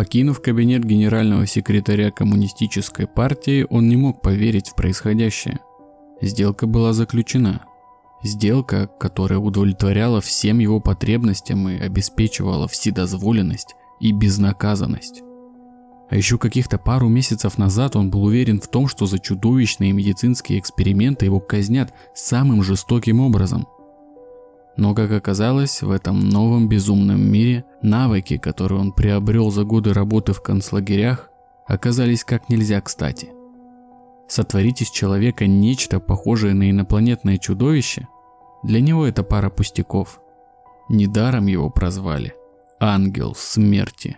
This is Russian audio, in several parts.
Покинув кабинет генерального секретаря коммунистической партии, он не мог поверить в происходящее. Сделка была заключена. Сделка, которая удовлетворяла всем его потребностям и обеспечивала вседозволенность и безнаказанность. А еще каких-то пару месяцев назад он был уверен в том, что за чудовищные медицинские эксперименты его казнят самым жестоким образом. Но, как оказалось, в этом новом безумном мире навыки, которые он приобрел за годы работы в концлагерях, оказались как нельзя кстати. Сотворить из человека нечто похожее на инопланетное чудовище, для него это пара пустяков. Недаром его прозвали «Ангел смерти».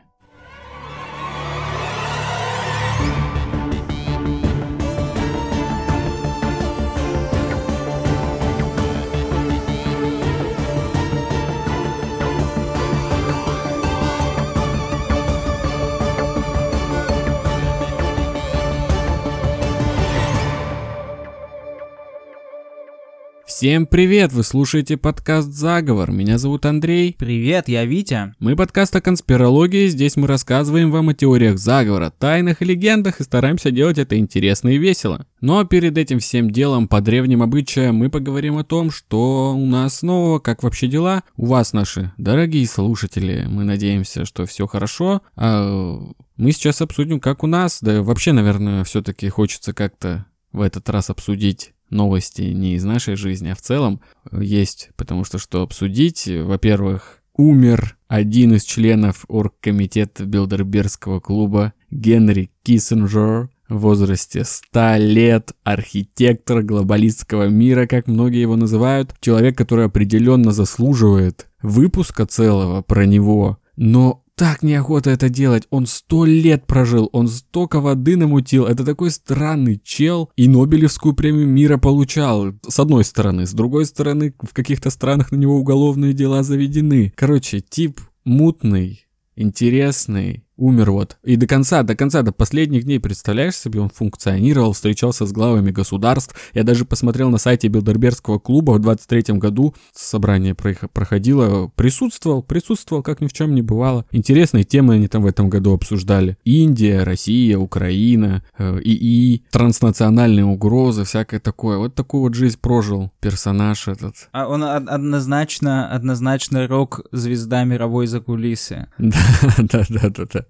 Всем привет! Вы слушаете подкаст «Заговор». Меня зовут Андрей. Привет, я Витя. Мы подкаст о конспирологии. Здесь мы рассказываем вам о теориях заговора, тайнах и легендах и стараемся делать это интересно и весело. Но перед этим всем делом по древним обычаям мы поговорим о том, что у нас нового, как вообще дела. У вас наши дорогие слушатели. Мы надеемся, что все хорошо. А мы сейчас обсудим, как у нас. Да вообще, наверное, все-таки хочется как-то в этот раз обсудить новости не из нашей жизни, а в целом есть, потому что что обсудить. Во-первых, умер один из членов оргкомитета Билдербергского клуба Генри Киссинджер в возрасте 100 лет, архитектор глобалистского мира, как многие его называют, человек, который определенно заслуживает выпуска целого про него, но так неохота это делать. Он сто лет прожил, он столько воды намутил. Это такой странный чел. И Нобелевскую премию мира получал. С одной стороны. С другой стороны, в каких-то странах на него уголовные дела заведены. Короче, тип мутный, интересный, умер вот. И до конца, до конца, до последних дней, представляешь себе, он функционировал, встречался с главами государств. Я даже посмотрел на сайте Билдербергского клуба в 23 году, собрание проходило, присутствовал, присутствовал, как ни в чем не бывало. Интересные темы они там в этом году обсуждали. Индия, Россия, Украина, э, ИИ, транснациональные угрозы, всякое такое. Вот такую вот жизнь прожил персонаж этот. А он однозначно, однозначно рок-звезда мировой закулисы. Да, да, да, да, да.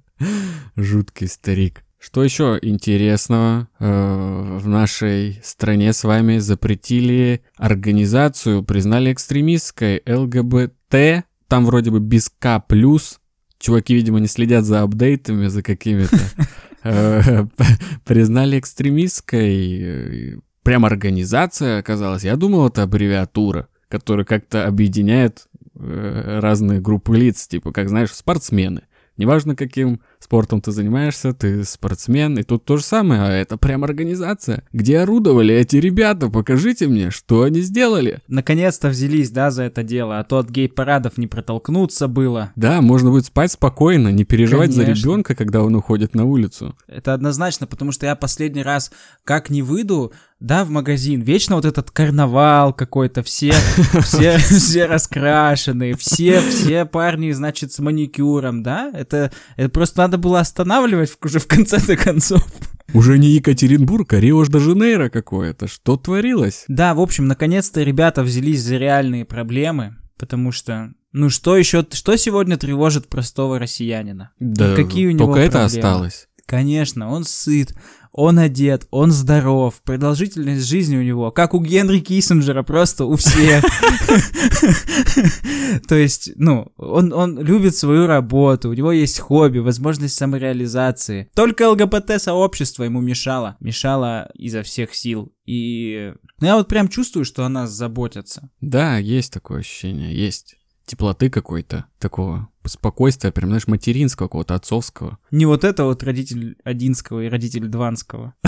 Жуткий старик. Что еще интересного? Э, в нашей стране с вами запретили организацию, признали экстремистской ЛГБТ. Там вроде бы без К+. Чуваки, видимо, не следят за апдейтами, за какими-то. Э, признали экстремистской. Прям организация оказалась. Я думал, это аббревиатура, которая как-то объединяет э, разные группы лиц, типа, как знаешь, спортсмены. Неважно, каким спортом ты занимаешься, ты спортсмен, и тут то же самое, а это прям организация. Где орудовали эти ребята? Покажите мне, что они сделали. Наконец-то взялись, да, за это дело, а то от гей-парадов не протолкнуться было. Да, можно будет спать спокойно, не переживать Конечно. за ребенка, когда он уходит на улицу. Это однозначно, потому что я последний раз как не выйду, да, в магазин, вечно вот этот карнавал какой-то, все, все, все раскрашенные, все, все парни, значит, с маникюром, да, это, это просто надо было останавливать уже в конце-то концов. Уже не Екатеринбург, а Рио-де-Жанейро какое-то. Что творилось? Да, в общем, наконец-то ребята взялись за реальные проблемы, потому что ну что еще, что сегодня тревожит простого россиянина? Да, какие у него только проблемы? это осталось. Конечно, он сыт, он одет, он здоров, продолжительность жизни у него, как у Генри Киссинджера, просто у всех. То есть, ну, он, он любит свою работу, у него есть хобби, возможность самореализации. Только ЛГБТ-сообщество ему мешало, мешало изо всех сил. И ну, я вот прям чувствую, что о нас заботятся. Да, есть такое ощущение, есть теплоты какой-то, такого спокойствия, прям, знаешь, материнского какого-то, отцовского. Не вот это вот родитель Одинского и родитель Дванского.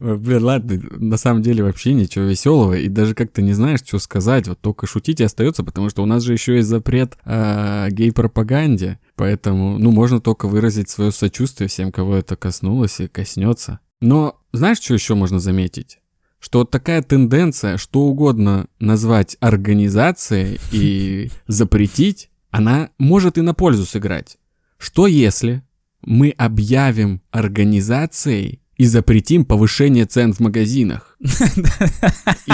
Блин, ладно, на самом деле вообще ничего веселого, и даже как-то не знаешь, что сказать, вот только шутить и остается, потому что у нас же еще есть запрет э, гей-пропаганде, поэтому, ну, можно только выразить свое сочувствие всем, кого это коснулось и коснется. Но знаешь, что еще можно заметить? Что такая тенденция, что угодно назвать организацией и запретить, она может и на пользу сыграть. Что если мы объявим организацией и запретим повышение цен в магазинах.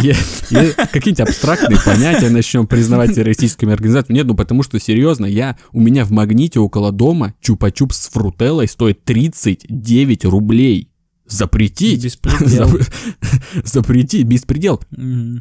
Какие-то абстрактные понятия начнем признавать террористическими организациями. Нет, ну потому что, серьезно, я, у меня в магните около дома чупа-чуп с фрутеллой стоит 39 рублей. Запретить. Беспредел. Запретить, беспредел.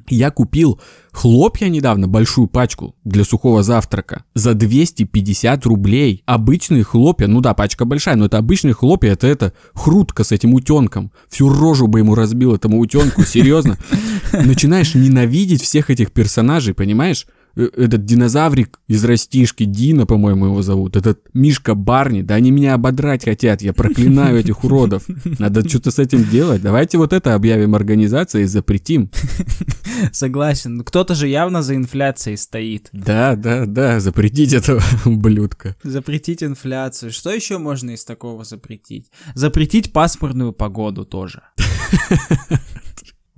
Я купил хлопья недавно, большую пачку для сухого завтрака за 250 рублей. Обычные хлопья, ну да, пачка большая, но это обычные хлопья, это это хрутка с этим утенком. Всю рожу бы ему разбил этому утенку, серьезно. Начинаешь ненавидеть всех этих персонажей, понимаешь? Э, этот динозаврик из растишки, Дина, по-моему, его зовут, этот Мишка Барни, да они меня ободрать хотят, я проклинаю этих уродов. Надо что-то с этим делать. Давайте вот это объявим организацией и запретим. Согласен. Кто-то же явно за инфляцией стоит. Да, да, да, запретить этого ублюдка. Запретить инфляцию. Что еще можно из такого запретить? Запретить пасмурную погоду тоже.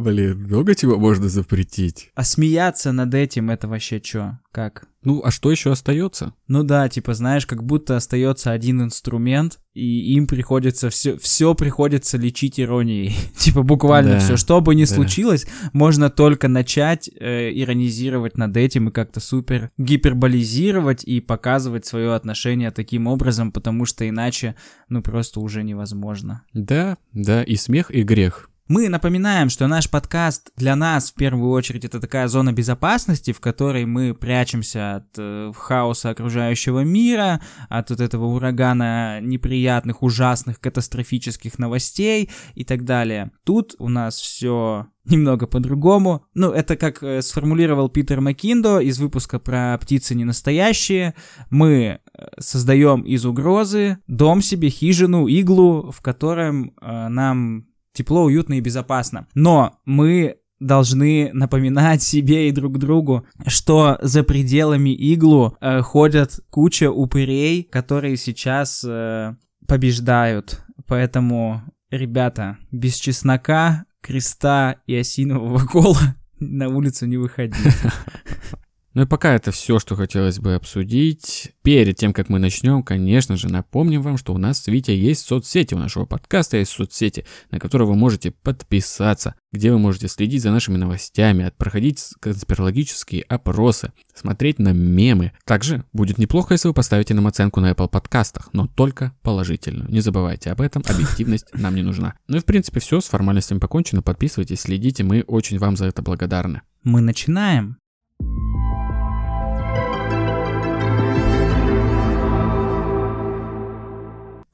Блин, много чего можно запретить. А смеяться над этим это вообще чё? Как? Ну, а что еще остается? Ну да, типа, знаешь, как будто остается один инструмент, и им приходится все, все приходится лечить иронией. типа, буквально да, все. Что бы ни да. случилось, можно только начать э, иронизировать над этим и как-то супер гиперболизировать и показывать свое отношение таким образом, потому что иначе, ну, просто уже невозможно. Да, да, и смех, и грех. Мы напоминаем, что наш подкаст для нас в первую очередь это такая зона безопасности, в которой мы прячемся от э, хаоса окружающего мира, от вот этого урагана неприятных, ужасных, катастрофических новостей и так далее. Тут у нас все немного по-другому. Ну, это как э, сформулировал Питер Макиндо из выпуска про птицы ненастоящие. Мы э, создаем из угрозы дом себе, хижину, иглу, в котором э, нам тепло, уютно и безопасно. Но мы должны напоминать себе и друг другу, что за пределами иглу э, ходят куча упырей, которые сейчас э, побеждают. Поэтому, ребята, без чеснока, креста и осинового кола на улицу не выходите. Ну и пока это все, что хотелось бы обсудить. Перед тем, как мы начнем, конечно же, напомним вам, что у нас с Витей есть соцсети, у нашего подкаста есть соцсети, на которые вы можете подписаться, где вы можете следить за нашими новостями, проходить конспирологические опросы, смотреть на мемы. Также будет неплохо, если вы поставите нам оценку на Apple подкастах, но только положительную. Не забывайте об этом, объективность нам не нужна. Ну и в принципе все, с формальностями покончено, подписывайтесь, следите, мы очень вам за это благодарны. Мы начинаем.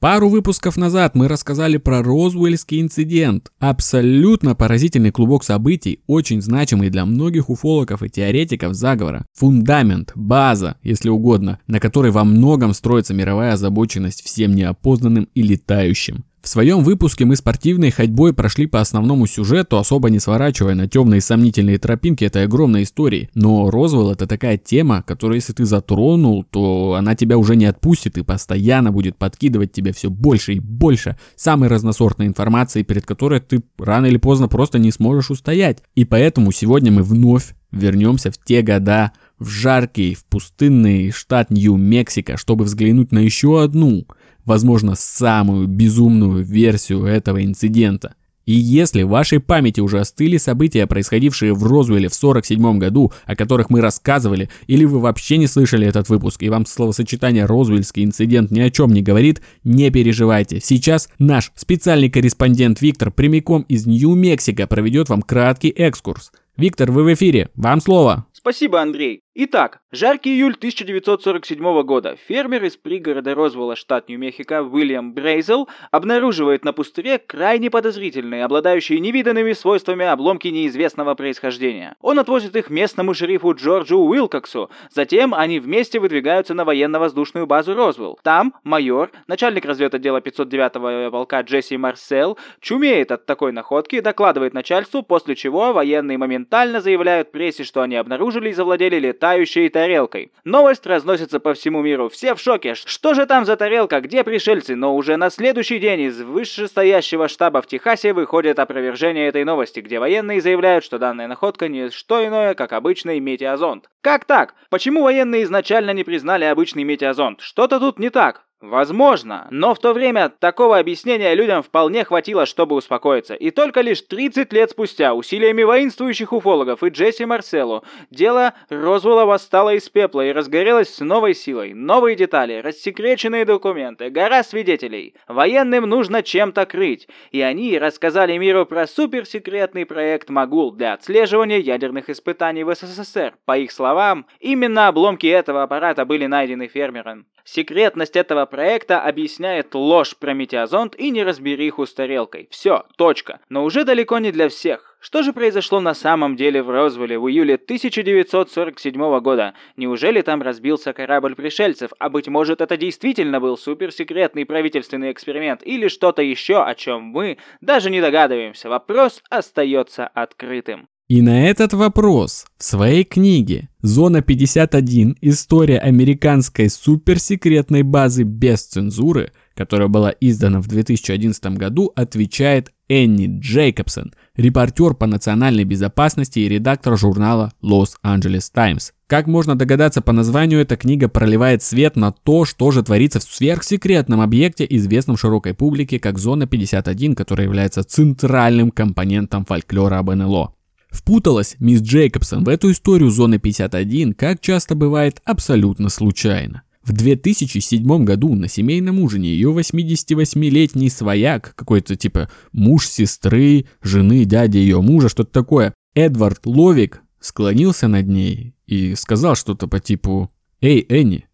Пару выпусков назад мы рассказали про Розвельский инцидент. Абсолютно поразительный клубок событий, очень значимый для многих уфологов и теоретиков заговора. Фундамент, база, если угодно, на которой во многом строится мировая озабоченность всем неопознанным и летающим. В своем выпуске мы спортивной ходьбой прошли по основному сюжету, особо не сворачивая на темные сомнительные тропинки этой огромной истории. Но Розвелл это такая тема, которую если ты затронул, то она тебя уже не отпустит и постоянно будет подкидывать тебе все больше и больше самой разносортной информации, перед которой ты рано или поздно просто не сможешь устоять. И поэтому сегодня мы вновь вернемся в те года, в жаркий, в пустынный штат Нью-Мексико, чтобы взглянуть на еще одну – возможно, самую безумную версию этого инцидента. И если в вашей памяти уже остыли события, происходившие в Розвилле в 47 году, о которых мы рассказывали, или вы вообще не слышали этот выпуск, и вам словосочетание «Розвилльский инцидент» ни о чем не говорит, не переживайте. Сейчас наш специальный корреспондент Виктор прямиком из Нью-Мексико проведет вам краткий экскурс. Виктор, вы в эфире, вам слово. Спасибо, Андрей. Итак, жаркий июль 1947 года. Фермер из пригорода Розвелла, штат Нью-Мехико, Уильям Брейзел обнаруживает на пустыре крайне подозрительные, обладающие невиданными свойствами обломки неизвестного происхождения. Он отвозит их местному шерифу Джорджу Уилкоксу. Затем они вместе выдвигаются на военно-воздушную базу Розвелл. Там майор, начальник разведотдела 509-го полка Джесси Марсел, чумеет от такой находки, докладывает начальству, после чего военные моментально заявляют прессе, что они обнаружили и завладели летающим летающей тарелкой. Новость разносится по всему миру, все в шоке. Что же там за тарелка, где пришельцы? Но уже на следующий день из вышестоящего штаба в Техасе выходит опровержение этой новости, где военные заявляют, что данная находка не что иное, как обычный метеозонд. Как так? Почему военные изначально не признали обычный метеозонд? Что-то тут не так. Возможно, но в то время такого объяснения людям вполне хватило, чтобы успокоиться. И только лишь 30 лет спустя, усилиями воинствующих уфологов и Джесси Марселу, дело Розвелла восстало из пепла и разгорелось с новой силой. Новые детали, рассекреченные документы, гора свидетелей. Военным нужно чем-то крыть. И они рассказали миру про суперсекретный проект «Магул» для отслеживания ядерных испытаний в СССР. По их словам, именно обломки этого аппарата были найдены фермером. Секретность этого проекта объясняет ложь про метеозонд и неразбериху с тарелкой. Все, точка. Но уже далеко не для всех. Что же произошло на самом деле в Розвилле в июле 1947 года? Неужели там разбился корабль пришельцев, а быть может это действительно был суперсекретный правительственный эксперимент или что-то еще, о чем мы даже не догадываемся? Вопрос остается открытым. И на этот вопрос в своей книге «Зона 51. История американской суперсекретной базы без цензуры», которая была издана в 2011 году, отвечает Энни Джейкобсон, репортер по национальной безопасности и редактор журнала Los Angeles Times. Как можно догадаться по названию, эта книга проливает свет на то, что же творится в сверхсекретном объекте, известном широкой публике как Зона 51, которая является центральным компонентом фольклора об НЛО. Впуталась мисс Джейкобсон в эту историю Зоны 51, как часто бывает, абсолютно случайно. В 2007 году на семейном ужине ее 88-летний свояк, какой-то типа муж сестры, жены, дяди ее мужа, что-то такое, Эдвард Ловик склонился над ней и сказал что-то по типу «Эй, Энни,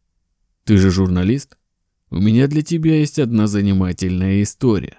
ты же журналист? У меня для тебя есть одна занимательная история».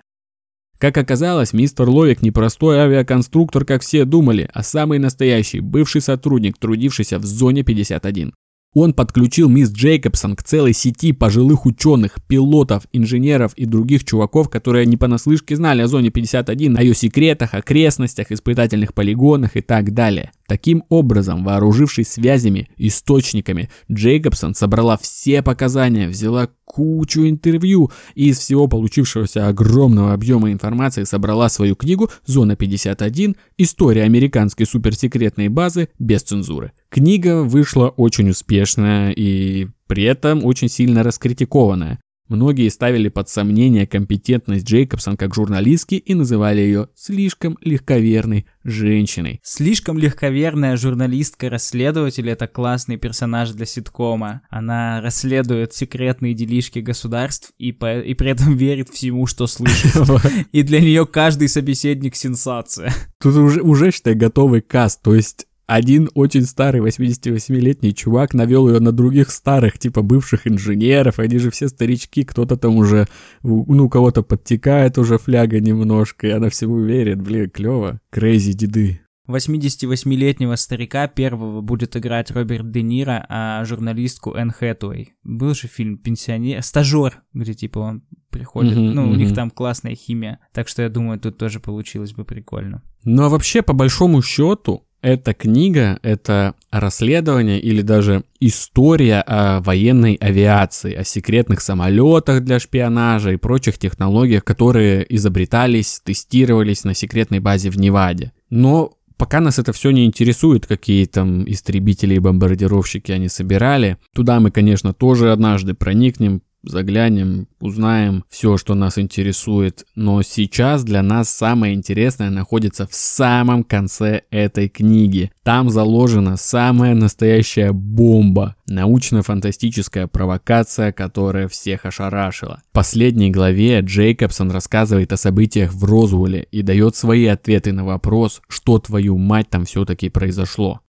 Как оказалось, мистер Ловик не простой авиаконструктор, как все думали, а самый настоящий, бывший сотрудник, трудившийся в зоне 51. Он подключил мисс Джейкобсон к целой сети пожилых ученых, пилотов, инженеров и других чуваков, которые не понаслышке знали о зоне 51, о ее секретах, окрестностях, испытательных полигонах и так далее. Таким образом, вооружившись связями, источниками, Джейкобсон собрала все показания, взяла кучу интервью и из всего получившегося огромного объема информации собрала свою книгу «Зона 51. История американской суперсекретной базы без цензуры». Книга вышла очень успешная и при этом очень сильно раскритикованная. Многие ставили под сомнение компетентность Джейкобсон как журналистки и называли ее слишком легковерной женщиной. Слишком легковерная журналистка-расследователь — это классный персонаж для ситкома. Она расследует секретные делишки государств и, по... и при этом верит всему, что слышит. И для нее каждый собеседник — сенсация. Тут уже, уже считай, готовый каст, то есть один очень старый 88-летний чувак навел ее на других старых, типа бывших инженеров, они же все старички, кто-то там уже, ну, кого-то подтекает уже фляга немножко, и она всему верит, блин, клево, crazy деды. 88-летнего старика первого будет играть Роберт Де Ниро, а журналистку Энн Хэтуэй. Был же фильм «Пенсионер», «Стажер», где типа он приходит, mm-hmm, ну, mm-hmm. у них там классная химия, так что я думаю, тут тоже получилось бы прикольно. Ну, а вообще, по большому счету, эта книга — это расследование или даже история о военной авиации, о секретных самолетах для шпионажа и прочих технологиях, которые изобретались, тестировались на секретной базе в Неваде. Но пока нас это все не интересует, какие там истребители и бомбардировщики они собирали, туда мы, конечно, тоже однажды проникнем, заглянем, узнаем все, что нас интересует. Но сейчас для нас самое интересное находится в самом конце этой книги. Там заложена самая настоящая бомба. Научно-фантастическая провокация, которая всех ошарашила. В последней главе Джейкобсон рассказывает о событиях в Розвуле и дает свои ответы на вопрос, что твою мать там все-таки произошло.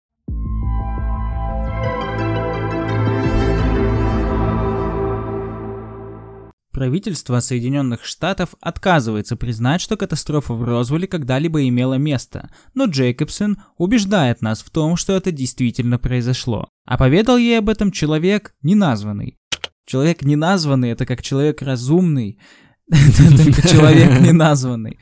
Правительство Соединенных Штатов отказывается признать, что катастрофа в Розвилле когда-либо имела место, но Джейкобсон убеждает нас в том, что это действительно произошло. А поведал ей об этом человек неназванный. Человек неназванный — это как человек разумный, только человек неназванный.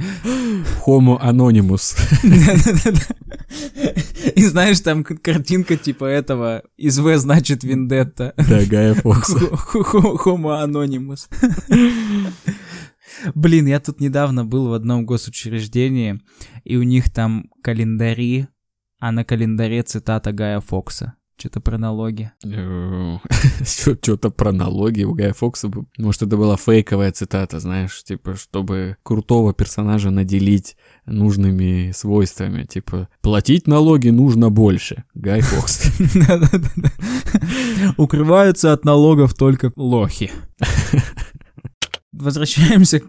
Homo anonymous. И знаешь, там картинка типа этого из В значит Вендетта. Да, Гая Фокса. Homo anonymous. Блин, я тут недавно был в одном госучреждении, и у них там календари, а на календаре цитата Гая Фокса. Что-то про налоги. Что-то про налоги у Гая Фокса. Может, это была фейковая цитата, знаешь, типа, чтобы крутого персонажа наделить нужными свойствами. Типа, платить налоги нужно больше. Гай Фокс. Укрываются от налогов только лохи. Возвращаемся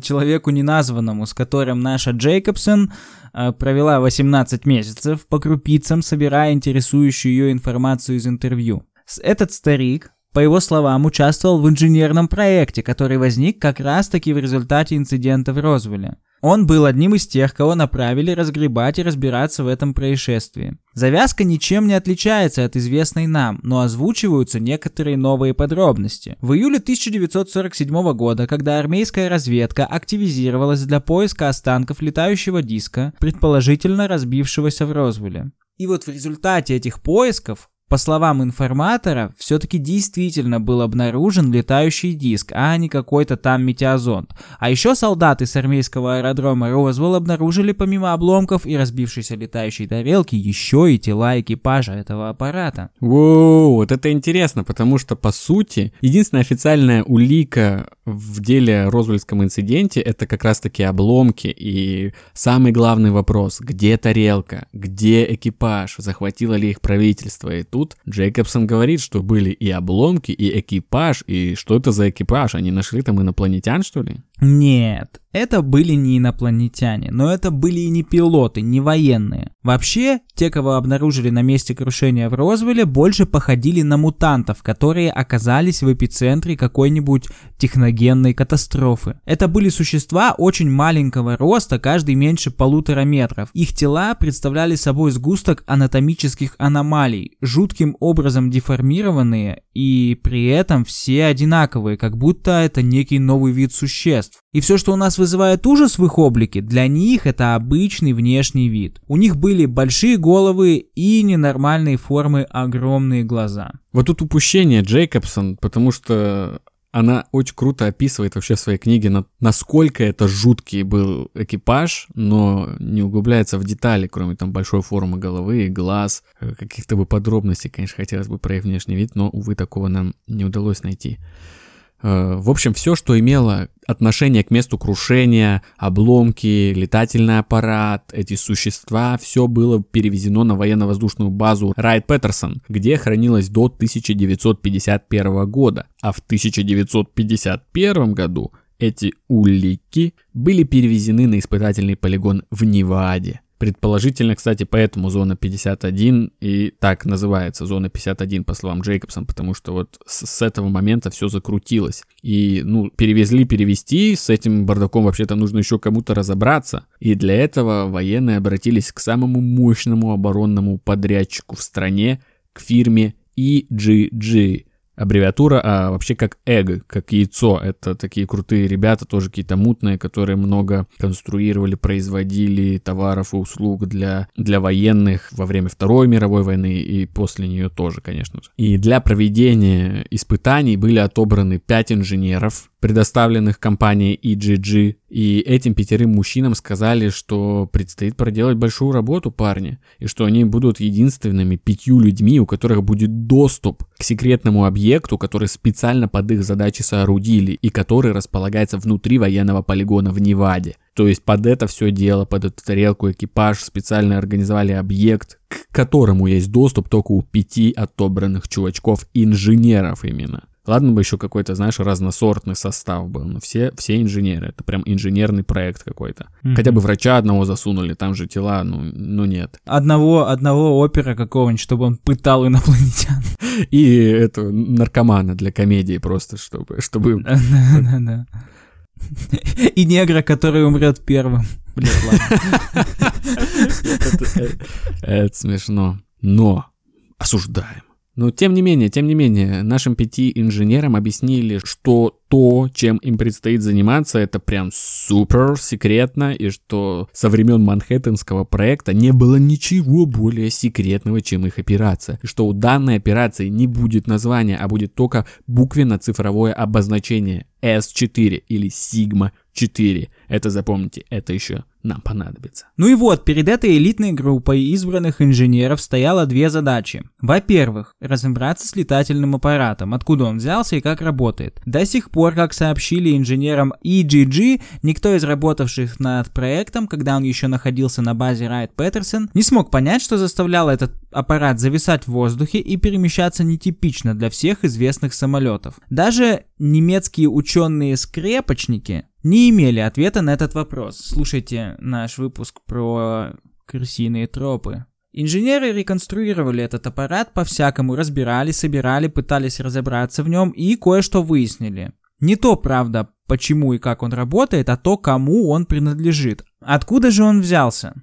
человеку неназванному, с которым наша Джейкобсон э, провела 18 месяцев по крупицам, собирая интересующую ее информацию из интервью. Этот старик, по его словам, участвовал в инженерном проекте, который возник как раз-таки в результате инцидента в Розвилле. Он был одним из тех, кого направили разгребать и разбираться в этом происшествии. Завязка ничем не отличается от известной нам, но озвучиваются некоторые новые подробности. В июле 1947 года, когда армейская разведка активизировалась для поиска останков летающего диска, предположительно разбившегося в Розвилле. И вот в результате этих поисков по словам информатора, все-таки действительно был обнаружен летающий диск, а не какой-то там метеозонд. А еще солдаты с армейского аэродрома Розвелл обнаружили помимо обломков и разбившейся летающей тарелки еще и тела экипажа этого аппарата. Воу, вот это интересно, потому что по сути единственная официальная улика в деле Розвельском инциденте это как раз таки обломки и самый главный вопрос, где тарелка, где экипаж, захватило ли их правительство. И тут Джейкобсон говорит, что были и обломки, и экипаж, и что это за экипаж, они нашли там инопланетян что ли? Нет, это были не инопланетяне, но это были и не пилоты, не военные. Вообще, те, кого обнаружили на месте крушения в Розвилле, больше походили на мутантов, которые оказались в эпицентре какой-нибудь техногенной катастрофы. Это были существа очень маленького роста, каждый меньше полутора метров. Их тела представляли собой сгусток анатомических аномалий, жутким образом деформированные и при этом все одинаковые, как будто это некий новый вид существ. И все, что у нас вызывает ужас в их облике, для них это обычный внешний вид. У них были большие головы и ненормальные формы огромные глаза. Вот тут упущение Джейкобсон, потому что она очень круто описывает вообще в своей книге, на, насколько это жуткий был экипаж, но не углубляется в детали, кроме там большой формы головы и глаз, э, каких-то бы подробностей, конечно, хотелось бы про их внешний вид, но, увы, такого нам не удалось найти. Э, в общем, все, что имело отношение к месту крушения, обломки, летательный аппарат, эти существа, все было перевезено на военно-воздушную базу Райт Петерсон, где хранилось до 1951 года. А в 1951 году эти улики были перевезены на испытательный полигон в Неваде. Предположительно, кстати, поэтому зона 51 и так называется зона 51, по словам Джейкобсон, потому что вот с, с этого момента все закрутилось. И, ну, перевезли, перевести, с этим бардаком вообще-то нужно еще кому-то разобраться. И для этого военные обратились к самому мощному оборонному подрядчику в стране, к фирме EGG, аббревиатура, а вообще как эго, как яйцо. Это такие крутые ребята, тоже какие-то мутные, которые много конструировали, производили товаров и услуг для, для военных во время Второй мировой войны и после нее тоже, конечно же. И для проведения испытаний были отобраны 5 инженеров, предоставленных компанией EGG, и этим пятерым мужчинам сказали, что предстоит проделать большую работу парни, и что они будут единственными пятью людьми, у которых будет доступ к секретному объекту, который специально под их задачи соорудили, и который располагается внутри военного полигона в Неваде. То есть под это все дело, под эту тарелку экипаж специально организовали объект, к которому есть доступ только у пяти отобранных чувачков-инженеров именно. Ладно бы еще какой-то, знаешь, разносортный состав был, но все, все инженеры, это прям инженерный проект какой-то. Mm-hmm. Хотя бы врача одного засунули, там же тела, ну, ну нет. Одного, одного опера какого-нибудь, чтобы он пытал инопланетян. И это наркомана для комедии просто, чтобы... чтобы... Да-да-да. И негра, который умрет первым. Блин, ладно. Это смешно. Но осуждаем. Но тем не менее, тем не менее, нашим пяти инженерам объяснили, что то, чем им предстоит заниматься, это прям супер секретно, и что со времен Манхэттенского проекта не было ничего более секретного, чем их операция. И что у данной операции не будет названия, а будет только буквенно-цифровое обозначение S4 или Sigma 4. Это запомните, это еще нам понадобится. Ну и вот, перед этой элитной группой избранных инженеров стояло две задачи. Во-первых, разобраться с летательным аппаратом, откуда он взялся и как работает. До сих пор, как сообщили инженерам EGG, никто из работавших над проектом, когда он еще находился на базе Райт Петерсон, не смог понять, что заставляло этот аппарат зависать в воздухе и перемещаться нетипично для всех известных самолетов. Даже немецкие ученые-скрепочники не имели ответа на этот вопрос. Слушайте наш выпуск про крысиные тропы. Инженеры реконструировали этот аппарат по-всякому, разбирали, собирали, пытались разобраться в нем и кое-что выяснили. Не то, правда, почему и как он работает, а то, кому он принадлежит. Откуда же он взялся?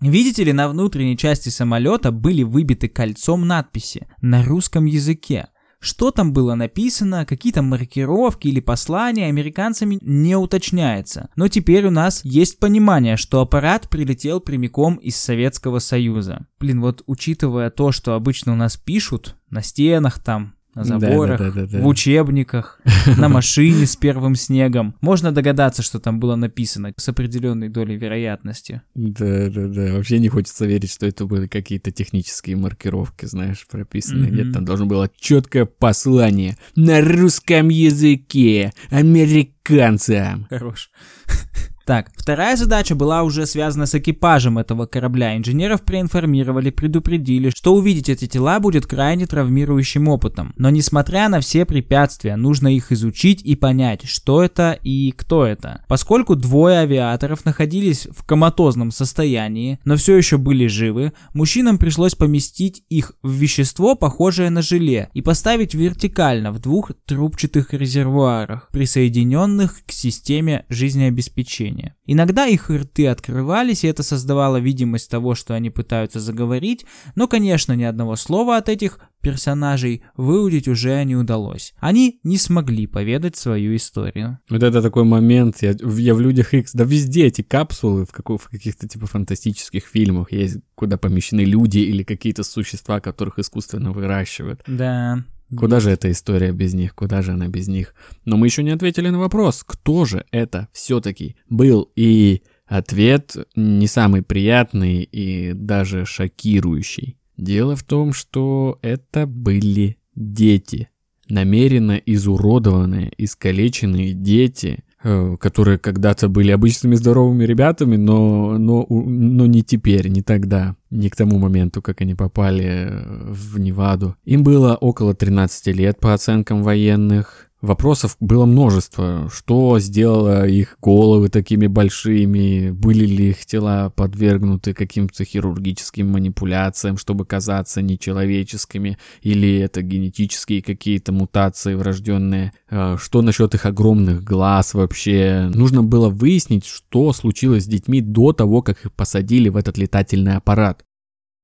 Видите ли, на внутренней части самолета были выбиты кольцом надписи на русском языке. Что там было написано, какие-то маркировки или послания американцами не уточняется. Но теперь у нас есть понимание, что аппарат прилетел прямиком из Советского Союза. Блин, вот учитывая то, что обычно у нас пишут на стенах там, на заборах, Да, да, да, да, да. в учебниках, на машине с первым снегом. Можно догадаться, что там было написано с определенной долей вероятности. Да, да, да. Вообще не хочется верить, что это были какие-то технические маркировки, знаешь, прописаны. Мгм. Нет, там должно было четкое послание на русском языке американцам. Хорош. Так, вторая задача была уже связана с экипажем этого корабля. Инженеров проинформировали, предупредили, что увидеть эти тела будет крайне травмирующим опытом. Но несмотря на все препятствия, нужно их изучить и понять, что это и кто это. Поскольку двое авиаторов находились в коматозном состоянии, но все еще были живы, мужчинам пришлось поместить их в вещество, похожее на желе, и поставить вертикально в двух трубчатых резервуарах, присоединенных к системе жизнеобеспечения. Иногда их рты открывались, и это создавало видимость того, что они пытаются заговорить, но, конечно, ни одного слова от этих персонажей выудить уже не удалось. Они не смогли поведать свою историю. Вот это такой момент, я, я в Людях X, да везде эти капсулы в, какой- в каких-то типа фантастических фильмах есть, куда помещены люди или какие-то существа, которых искусственно выращивают. Да. Куда же эта история без них? Куда же она без них? Но мы еще не ответили на вопрос, кто же это все-таки был. И ответ не самый приятный и даже шокирующий. Дело в том, что это были дети. Намеренно изуродованные, искалеченные дети, которые когда-то были обычными здоровыми ребятами, но, но, но не теперь, не тогда, не к тому моменту, как они попали э, в Неваду. Им было около 13 лет по оценкам военных. Вопросов было множество. Что сделало их головы такими большими? Были ли их тела подвергнуты каким-то хирургическим манипуляциям, чтобы казаться нечеловеческими? Или это генетические какие-то мутации врожденные? Э, Что насчет их огромных глаз вообще? Нужно было выяснить, что случилось с детьми до того, как их посадили в этот летательный аппарат.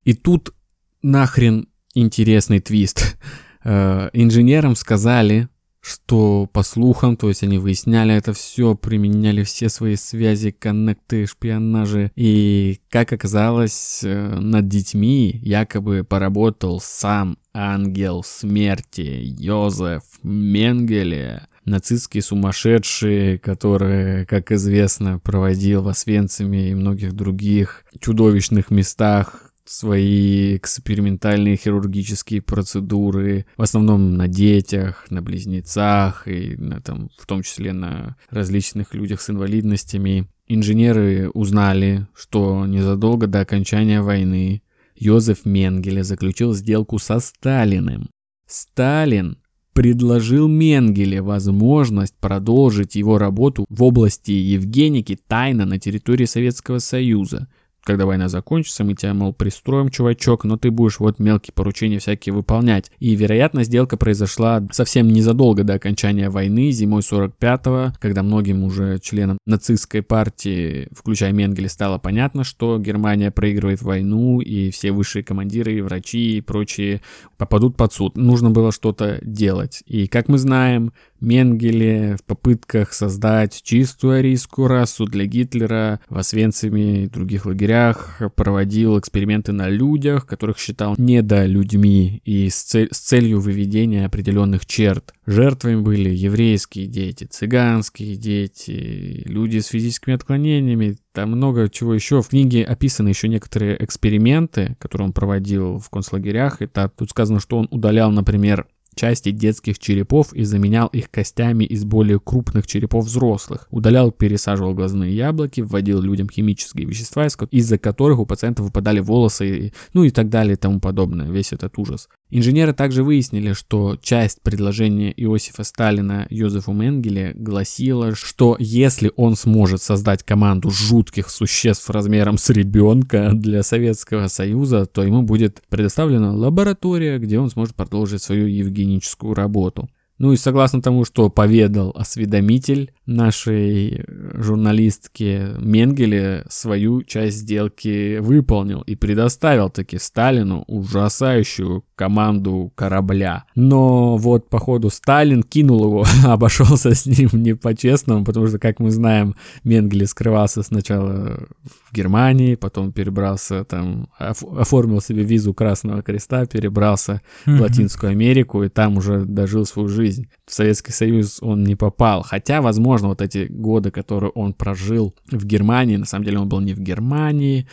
И тут нахрен интересный твист. Э, Инженерам сказали, что по слухам, то есть они выясняли это все, применяли все свои связи, коннекты, шпионажи. И как оказалось, э, над детьми якобы поработал сам ангел смерти Йозеф Менгеле, нацистский сумасшедший, который, как известно, проводил в Освенциме и многих других чудовищных местах свои экспериментальные хирургические процедуры, в основном на детях, на близнецах и на, там, в том числе на различных людях с инвалидностями. Инженеры узнали, что незадолго до окончания войны Йозеф Менгеле заключил сделку со Сталиным. Сталин предложил Менгеле возможность продолжить его работу в области Евгеники тайно на территории Советского Союза. Когда война закончится, мы тебя, мол, пристроим, чувачок, но ты будешь вот мелкие поручения всякие выполнять. И, вероятно, сделка произошла совсем незадолго до окончания войны, зимой 45-го, когда многим уже членам нацистской партии, включая Менгеле, стало понятно, что Германия проигрывает войну, и все высшие командиры, врачи и прочие попадут под суд. Нужно было что-то делать. И, как мы знаем, Менгеле в попытках создать чистую арийскую расу для Гитлера в Освенциме и других лагерях проводил эксперименты на людях, которых считал недолюдьми и с, цель, с целью выведения определенных черт. Жертвами были еврейские дети, цыганские дети, люди с физическими отклонениями, там много чего еще. В книге описаны еще некоторые эксперименты, которые он проводил в концлагерях. И так, тут сказано, что он удалял, например, части детских черепов и заменял их костями из более крупных черепов взрослых. Удалял, пересаживал глазные яблоки, вводил людям химические вещества, из-за которых у пациентов выпадали волосы, ну и так далее и тому подобное, весь этот ужас. Инженеры также выяснили, что часть предложения Иосифа Сталина Йозефу Менгеле гласила, что если он сможет создать команду жутких существ размером с ребенка для Советского Союза, то ему будет предоставлена лаборатория, где он сможет продолжить свою евгеническую работу. Ну и согласно тому, что поведал осведомитель нашей э, журналистки Менгеле, свою часть сделки выполнил и предоставил таки Сталину ужасающую команду корабля. Но вот, походу, Сталин кинул его, обошелся с ним не по-честному, потому что, как мы знаем, Менгеле скрывался сначала в Германии, потом перебрался там, оформил себе визу Красного Креста, перебрался в Латинскую Америку и там уже дожил свою жизнь. В Советский Союз он не попал, хотя, возможно, вот эти годы, которые он прожил в Германии, на самом деле он был не в Германии,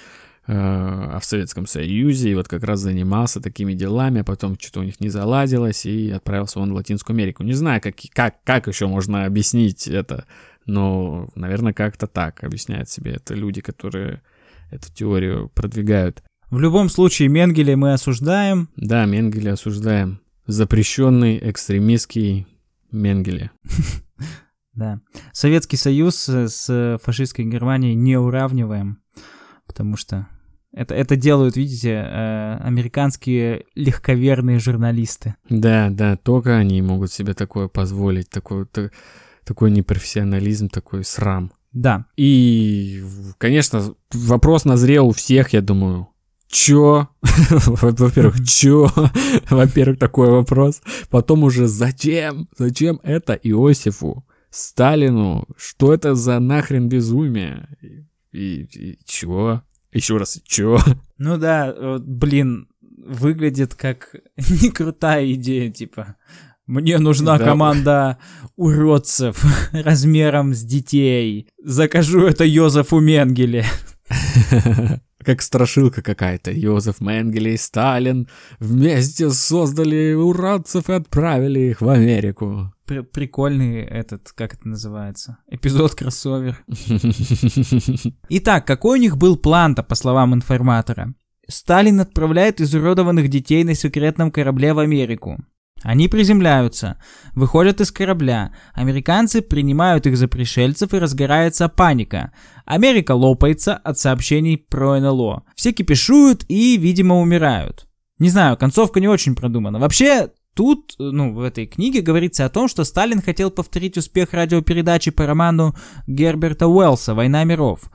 а в Советском Союзе, и вот как раз занимался такими делами, а потом что-то у них не заладилось, и отправился он в Латинскую Америку. Не знаю, как, как, как еще можно объяснить это, но, наверное, как-то так объясняют себе это люди, которые эту теорию продвигают. В любом случае, Менгеле мы осуждаем. Да, Менгеле осуждаем. Запрещенный экстремистский Менгеле. Да. Советский Союз с фашистской Германией не уравниваем потому что это, это делают, видите, э, американские легковерные журналисты. Да, да, только они могут себе такое позволить, такой, так, такой непрофессионализм, такой срам. Да. И, конечно, вопрос назрел у всех, я думаю. Чё? Во-первых, чё? Во-первых, такой вопрос. Потом уже зачем? Зачем это Иосифу? Сталину? Что это за нахрен безумие? И, и чего? Еще раз, чего? Ну да, вот, блин, выглядит как не крутая идея, типа. Мне нужна да. команда уродцев размером с детей. Закажу это Йозефу Менгеле. Как страшилка какая-то. Йозеф Менгеле и Сталин вместе создали уродцев и отправили их в Америку при прикольный этот, как это называется, эпизод кроссовер. Итак, какой у них был план-то, по словам информатора? Сталин отправляет изуродованных детей на секретном корабле в Америку. Они приземляются, выходят из корабля, американцы принимают их за пришельцев и разгорается паника. Америка лопается от сообщений про НЛО. Все кипишуют и, видимо, умирают. Не знаю, концовка не очень продумана. Вообще, Тут, ну, в этой книге говорится о том, что Сталин хотел повторить успех радиопередачи по роману Герберта Уэллса «Война миров».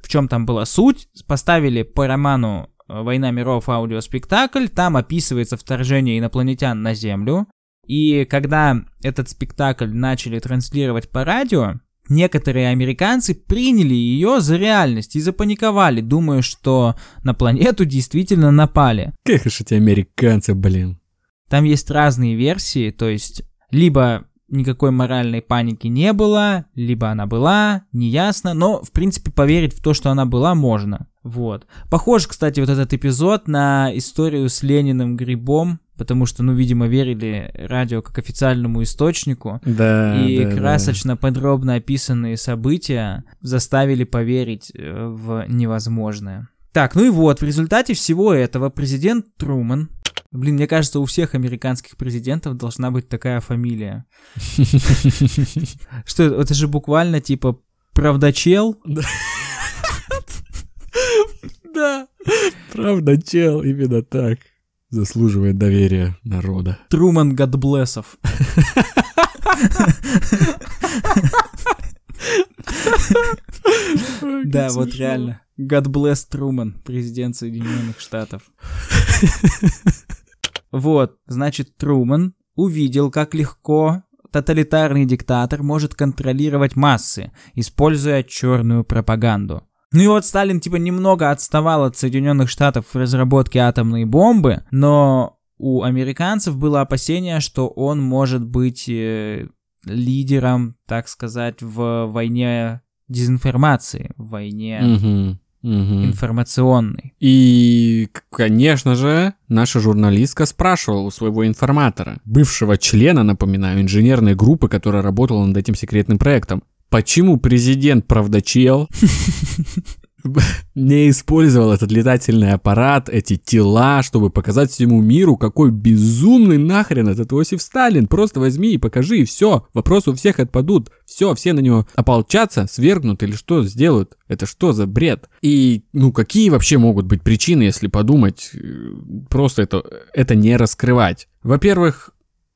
В чем там была суть? Поставили по роману «Война миров» аудиоспектакль, там описывается вторжение инопланетян на Землю, и когда этот спектакль начали транслировать по радио, некоторые американцы приняли ее за реальность и запаниковали, думая, что на планету действительно напали. Как же эти американцы, блин. Там есть разные версии, то есть либо никакой моральной паники не было, либо она была, неясно, но, в принципе, поверить в то, что она была, можно. Вот. Похож, кстати, вот этот эпизод на историю с Лениным грибом, потому что, ну, видимо, верили радио как официальному источнику. Да. И да, красочно да. подробно описанные события заставили поверить э, в невозможное. Так, ну и вот, в результате всего этого президент Труман Блин, мне кажется, у всех американских президентов должна быть такая фамилия. Что это? Это же буквально типа правдачел? Да, правдачел, именно так. Заслуживает доверия народа. Труман Гадблессов. Да, вот реально. God bless Труман, президент Соединенных Штатов. Вот, значит, Труман увидел, как легко тоталитарный диктатор может контролировать массы, используя черную пропаганду. Ну и вот Сталин типа немного отставал от Соединенных Штатов в разработке атомной бомбы, но у американцев было опасение, что он может быть э, лидером, так сказать, в войне дезинформации, в войне Мгм, мгм. информационной. И, конечно же, наша журналистка спрашивала у своего информатора, бывшего члена, напоминаю, инженерной группы, которая работала над этим секретным проектом, почему президент правдачел не использовал этот летательный аппарат, эти тела, чтобы показать всему миру, какой безумный нахрен этот Иосиф Сталин. Просто возьми и покажи, и все. Вопросы у всех отпадут. Все, все на него ополчатся, свергнут или что сделают. Это что за бред? И, ну, какие вообще могут быть причины, если подумать, э, просто это, это не раскрывать? Во-первых,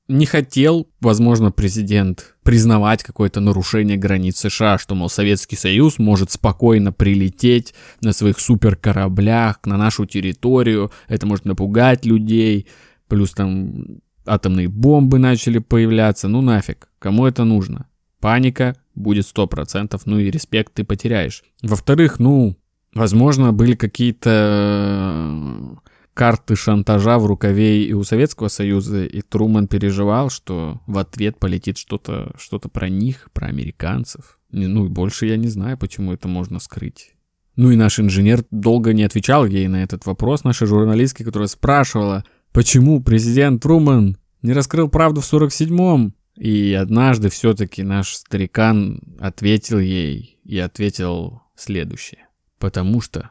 не хотел, возможно, президент признавать какое-то нарушение границ США, что, мол, Советский Союз может спокойно прилететь на своих суперкораблях на нашу территорию, это может напугать людей, плюс там атомные бомбы начали появляться, ну нафиг, кому это нужно? Паника будет 100%, ну и респект ты потеряешь. Во-вторых, ну, возможно, были какие-то карты шантажа в рукаве и у Советского Союза, и Труман переживал, что в ответ полетит что-то что про них, про американцев. Ну, и больше я не знаю, почему это можно скрыть. Ну и наш инженер долго не отвечал ей на этот вопрос, наша журналистка, которая спрашивала, почему президент Труман не раскрыл правду в 47-м. И однажды все-таки наш старикан ответил ей и ответил следующее. Потому что...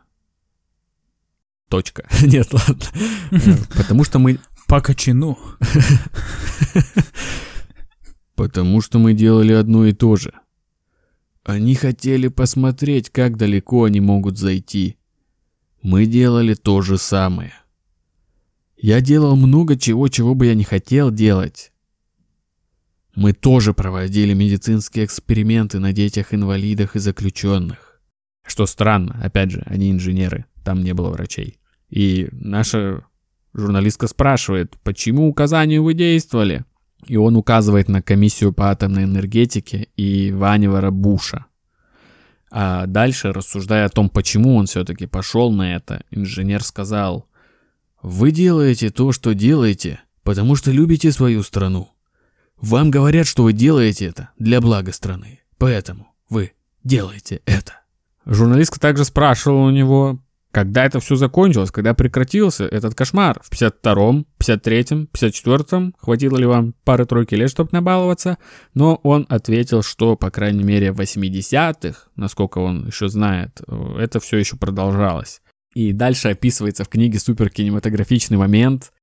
Точка. Нет, ладно. Э, Потому что мы По кочану. Потому что мы делали одно и то же. Они хотели посмотреть, как далеко они могут зайти. Мы делали то же самое. Я делал много чего, чего бы я не хотел делать. Мы тоже проводили медицинские эксперименты на детях-инвалидах и заключенных. Что странно, опять же, они инженеры, там не было врачей. И наша журналистка спрашивает, почему указанию вы действовали? И он указывает на комиссию по атомной энергетике и Ваневара Буша. А дальше, рассуждая о том, почему он все-таки пошел на это, инженер сказал, «Вы делаете то, что делаете, потому что любите свою страну. Вам говорят, что вы делаете это для блага страны, поэтому вы делаете это». Журналистка также спрашивала у него, когда это все закончилось, когда прекратился этот кошмар? В 52-м, 53-м, 54-м? Хватило ли вам пары-тройки лет, чтобы набаловаться? Но он ответил, что, по крайней мере, в 80-х, насколько он еще знает, э, это все еще продолжалось. И дальше описывается в книге супер кинематографичный момент.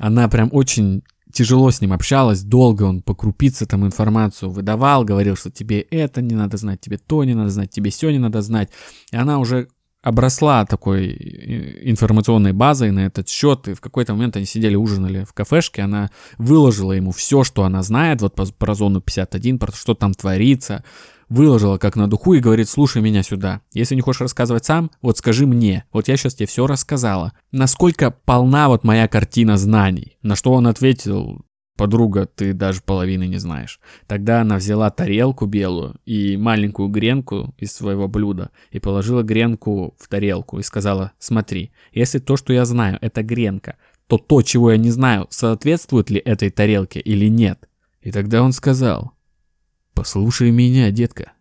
Она прям очень тяжело с ним общалась, долго он по крупице там информацию выдавал, говорил, что тебе это не надо знать, тебе то не надо знать, тебе все не надо знать. И она уже обросла такой э, информационной базой на этот счет, и в какой-то момент они сидели, ужинали в кафешке, она выложила ему все, что она знает, вот про зону 51, про то, что там творится, выложила как на духу и говорит, слушай меня сюда, если не хочешь рассказывать сам, вот скажи мне, вот я сейчас тебе все рассказала, насколько полна вот моя картина знаний, на что он ответил, Подруга, ты даже половины не знаешь. Тогда она взяла тарелку белую и маленькую гренку из своего блюда и положила гренку в тарелку и сказала, смотри, если то, что я знаю, это гренка, то то, чего я не знаю, соответствует ли этой тарелке или нет. И тогда он сказал, послушай меня, детка,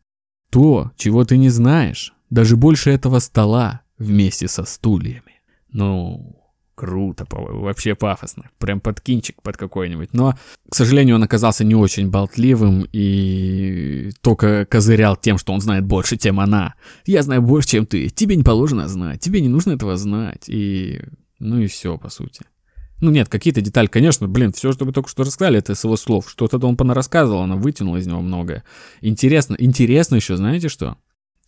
то, чего ты не знаешь, даже больше этого стола вместе со стульями. Ну, Круто, вообще пафосно. Прям под кинчик под какой-нибудь. Но, к сожалению, он оказался не очень болтливым и только козырял тем, что он знает больше, чем она. Я знаю больше, чем ты. Тебе не положено знать. Тебе не нужно этого знать. И... Ну и все, по сути. Ну нет, какие-то детали, конечно, блин, все, что вы только что рассказали, это с его слов. Что-то он понарассказывал, она вытянула из него многое. Интересно, интересно еще, знаете что?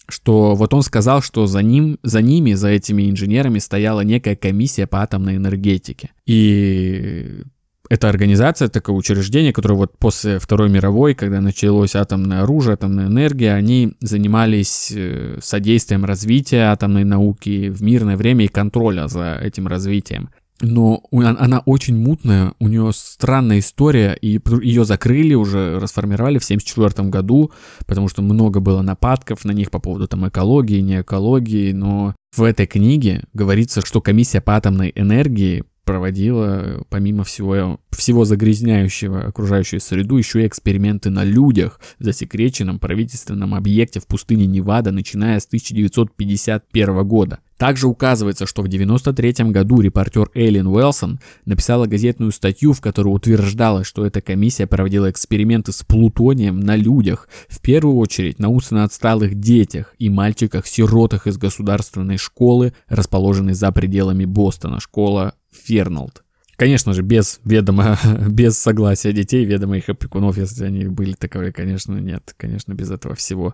Что вот он сказал, что за ним, за ними, за этими инженерами стояла некая комиссия по атомной энергетике. И эта организация, такое учреждение, которое вот после Второй мировой, когда началось атомное оружие, атомная энергия, они занимались э, содействием развития атомной науки в мирное время и контроля за этим развитием. Но она очень мутная, у нее странная история, и ее закрыли уже, расформировали в 1974 году, потому что много было нападков на них по поводу там экологии, не экологии, но в этой книге говорится, что комиссия по атомной энергии проводила, помимо всего, всего загрязняющего окружающую среду, еще и эксперименты на людях в засекреченном правительственном объекте в пустыне Невада, начиная с 1951 года. Также указывается, что в 1993 году репортер Эйлин Уэлсон написала газетную статью, в которой утверждалось, что эта комиссия проводила эксперименты с плутонием на людях, в первую очередь на умственно отсталых детях и мальчиках-сиротах из государственной школы, расположенной за пределами Бостона, школа Фернолд. Конечно же, без ведома, без согласия детей, ведома их опекунов, если они были таковые, конечно, нет, конечно, без этого всего.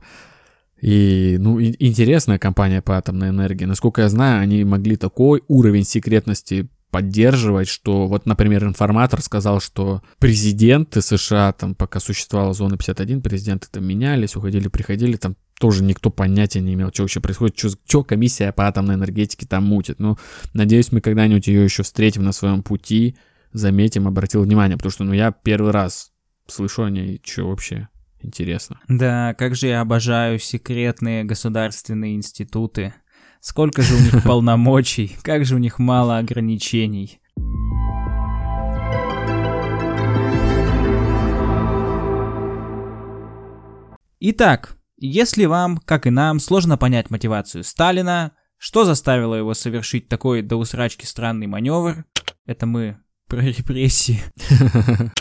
И, ну, интересная компания по атомной энергии. Насколько я знаю, они могли такой уровень секретности поддерживать, что вот, например, информатор сказал, что президенты США, там, пока существовала зона 51, президенты там менялись, уходили, приходили, там тоже никто понятия не имел, что вообще происходит, что, что комиссия по атомной энергетике там мутит. Ну, надеюсь, мы когда-нибудь ее еще встретим на своем пути, заметим, обратил внимание, потому что, ну, я первый раз слышу о ней, что вообще интересно. Да, как же я обожаю секретные государственные институты. Сколько же у них полномочий, как же у них мало ограничений. Итак, если вам, как и нам, сложно понять мотивацию Сталина, что заставило его совершить такой до усрачки странный маневр, это мы про репрессии.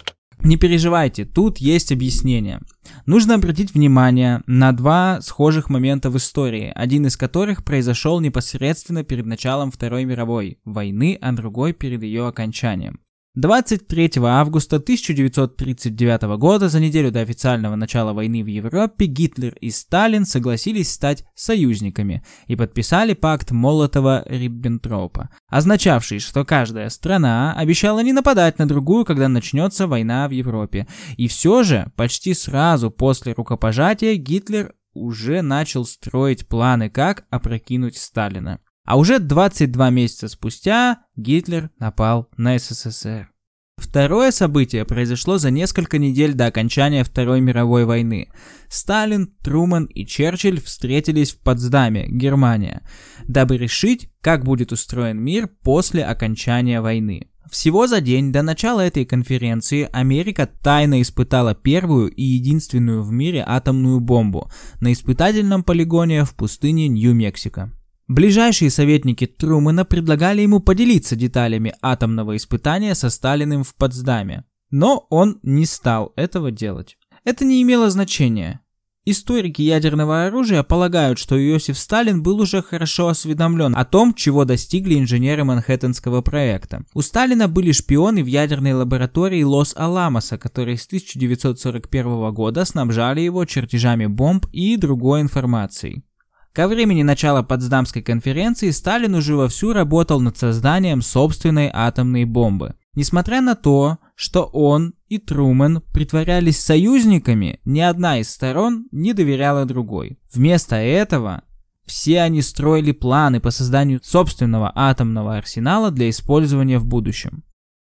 Не переживайте, тут есть объяснение. Нужно обратить внимание на два схожих момента в истории, один из которых произошел непосредственно перед началом Второй мировой войны, а другой перед ее окончанием. 23 августа 1939 года, за неделю до официального начала войны в Европе, Гитлер и Сталин согласились стать союзниками и подписали пакт Молотова-Риббентропа, означавший, что каждая страна обещала не нападать на другую, когда начнется война в Европе. И все же, почти сразу после рукопожатия Гитлер уже начал строить планы, как опрокинуть Сталина. А уже 22 месяца спустя Гитлер напал на СССР. Второе событие произошло за несколько недель до окончания Второй мировой войны. Сталин, Труман и Черчилль встретились в Потсдаме, Германия, дабы решить, как будет устроен мир после окончания войны. Всего за день до начала этой конференции Америка тайно испытала первую и единственную в мире атомную бомбу на испытательном полигоне в пустыне Нью-Мексико. Ближайшие советники Трумэна предлагали ему поделиться деталями атомного испытания со Сталиным в Потсдаме, но он не стал этого делать. Это не имело значения. Историки ядерного оружия полагают, что Иосиф Сталин был уже хорошо осведомлен о том, чего достигли инженеры Манхэттенского проекта. У Сталина были шпионы в ядерной лаборатории Лос-Аламоса, которые с 1941 года снабжали его чертежами бомб и другой информацией. Ко времени начала Потсдамской конференции Сталин уже вовсю работал над созданием собственной атомной бомбы. Несмотря на то, что он и Трумэн притворялись союзниками, ни одна из сторон не доверяла другой. Вместо этого все они строили планы по созданию собственного атомного арсенала для использования в будущем.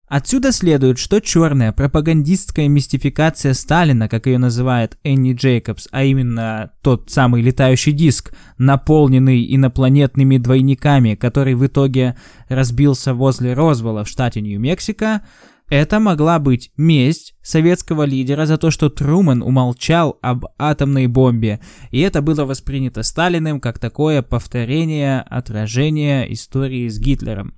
Отсюда следует, что черная пропагандистская мистификация Сталина, как ее называет Энни Джейкобс, а именно тот самый летающий диск, наполненный инопланетными двойниками, который в итоге разбился возле Розвелла в штате Нью-Мексико, это могла быть месть советского лидера за то, что Трумэн умолчал об атомной бомбе, и это было воспринято Сталиным как такое повторение, отражение истории с Гитлером.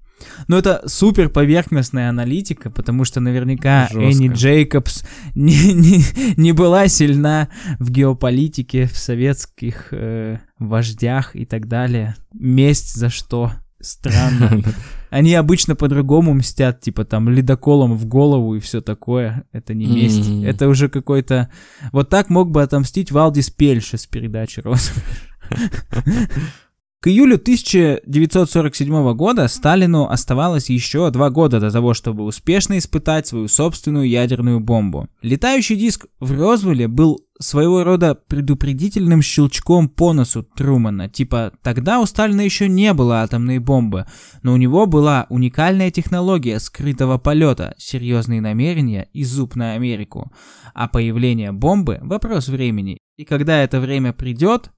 Но это супер поверхностная аналитика, потому что наверняка Жестко. Энни Джейкобс не, не, не была сильна в геополитике, в советских э, вождях и так далее. Месть за что? Странно. Они обычно по-другому мстят, типа там ледоколом в голову и все такое. Это не месть. Mm-hmm. Это уже какой-то... Вот так мог бы отомстить Валдис Пельша с передачи «Розыгрыш». К июлю 1947 года Сталину оставалось еще два года до того, чтобы успешно испытать свою собственную ядерную бомбу. Летающий диск в Розвилле был своего рода предупредительным щелчком по носу Трумана. Типа, тогда у Сталина еще не было атомной бомбы, но у него была уникальная технология скрытого полета, серьезные намерения и зуб на Америку. А появление бомбы – вопрос времени. И когда это время придет,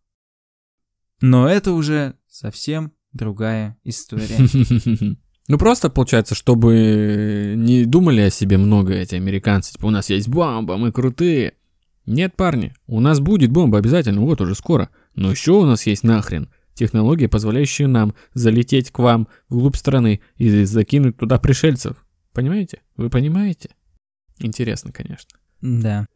но это уже совсем другая история. Ну просто получается, чтобы не думали о себе много эти американцы, типа у нас есть бомба, мы крутые. Нет, парни, у нас будет бомба обязательно, вот уже скоро. Но еще у нас есть нахрен технология, позволяющая нам залететь к вам вглубь страны и закинуть туда пришельцев. Понимаете? Вы понимаете? Интересно, конечно. Да.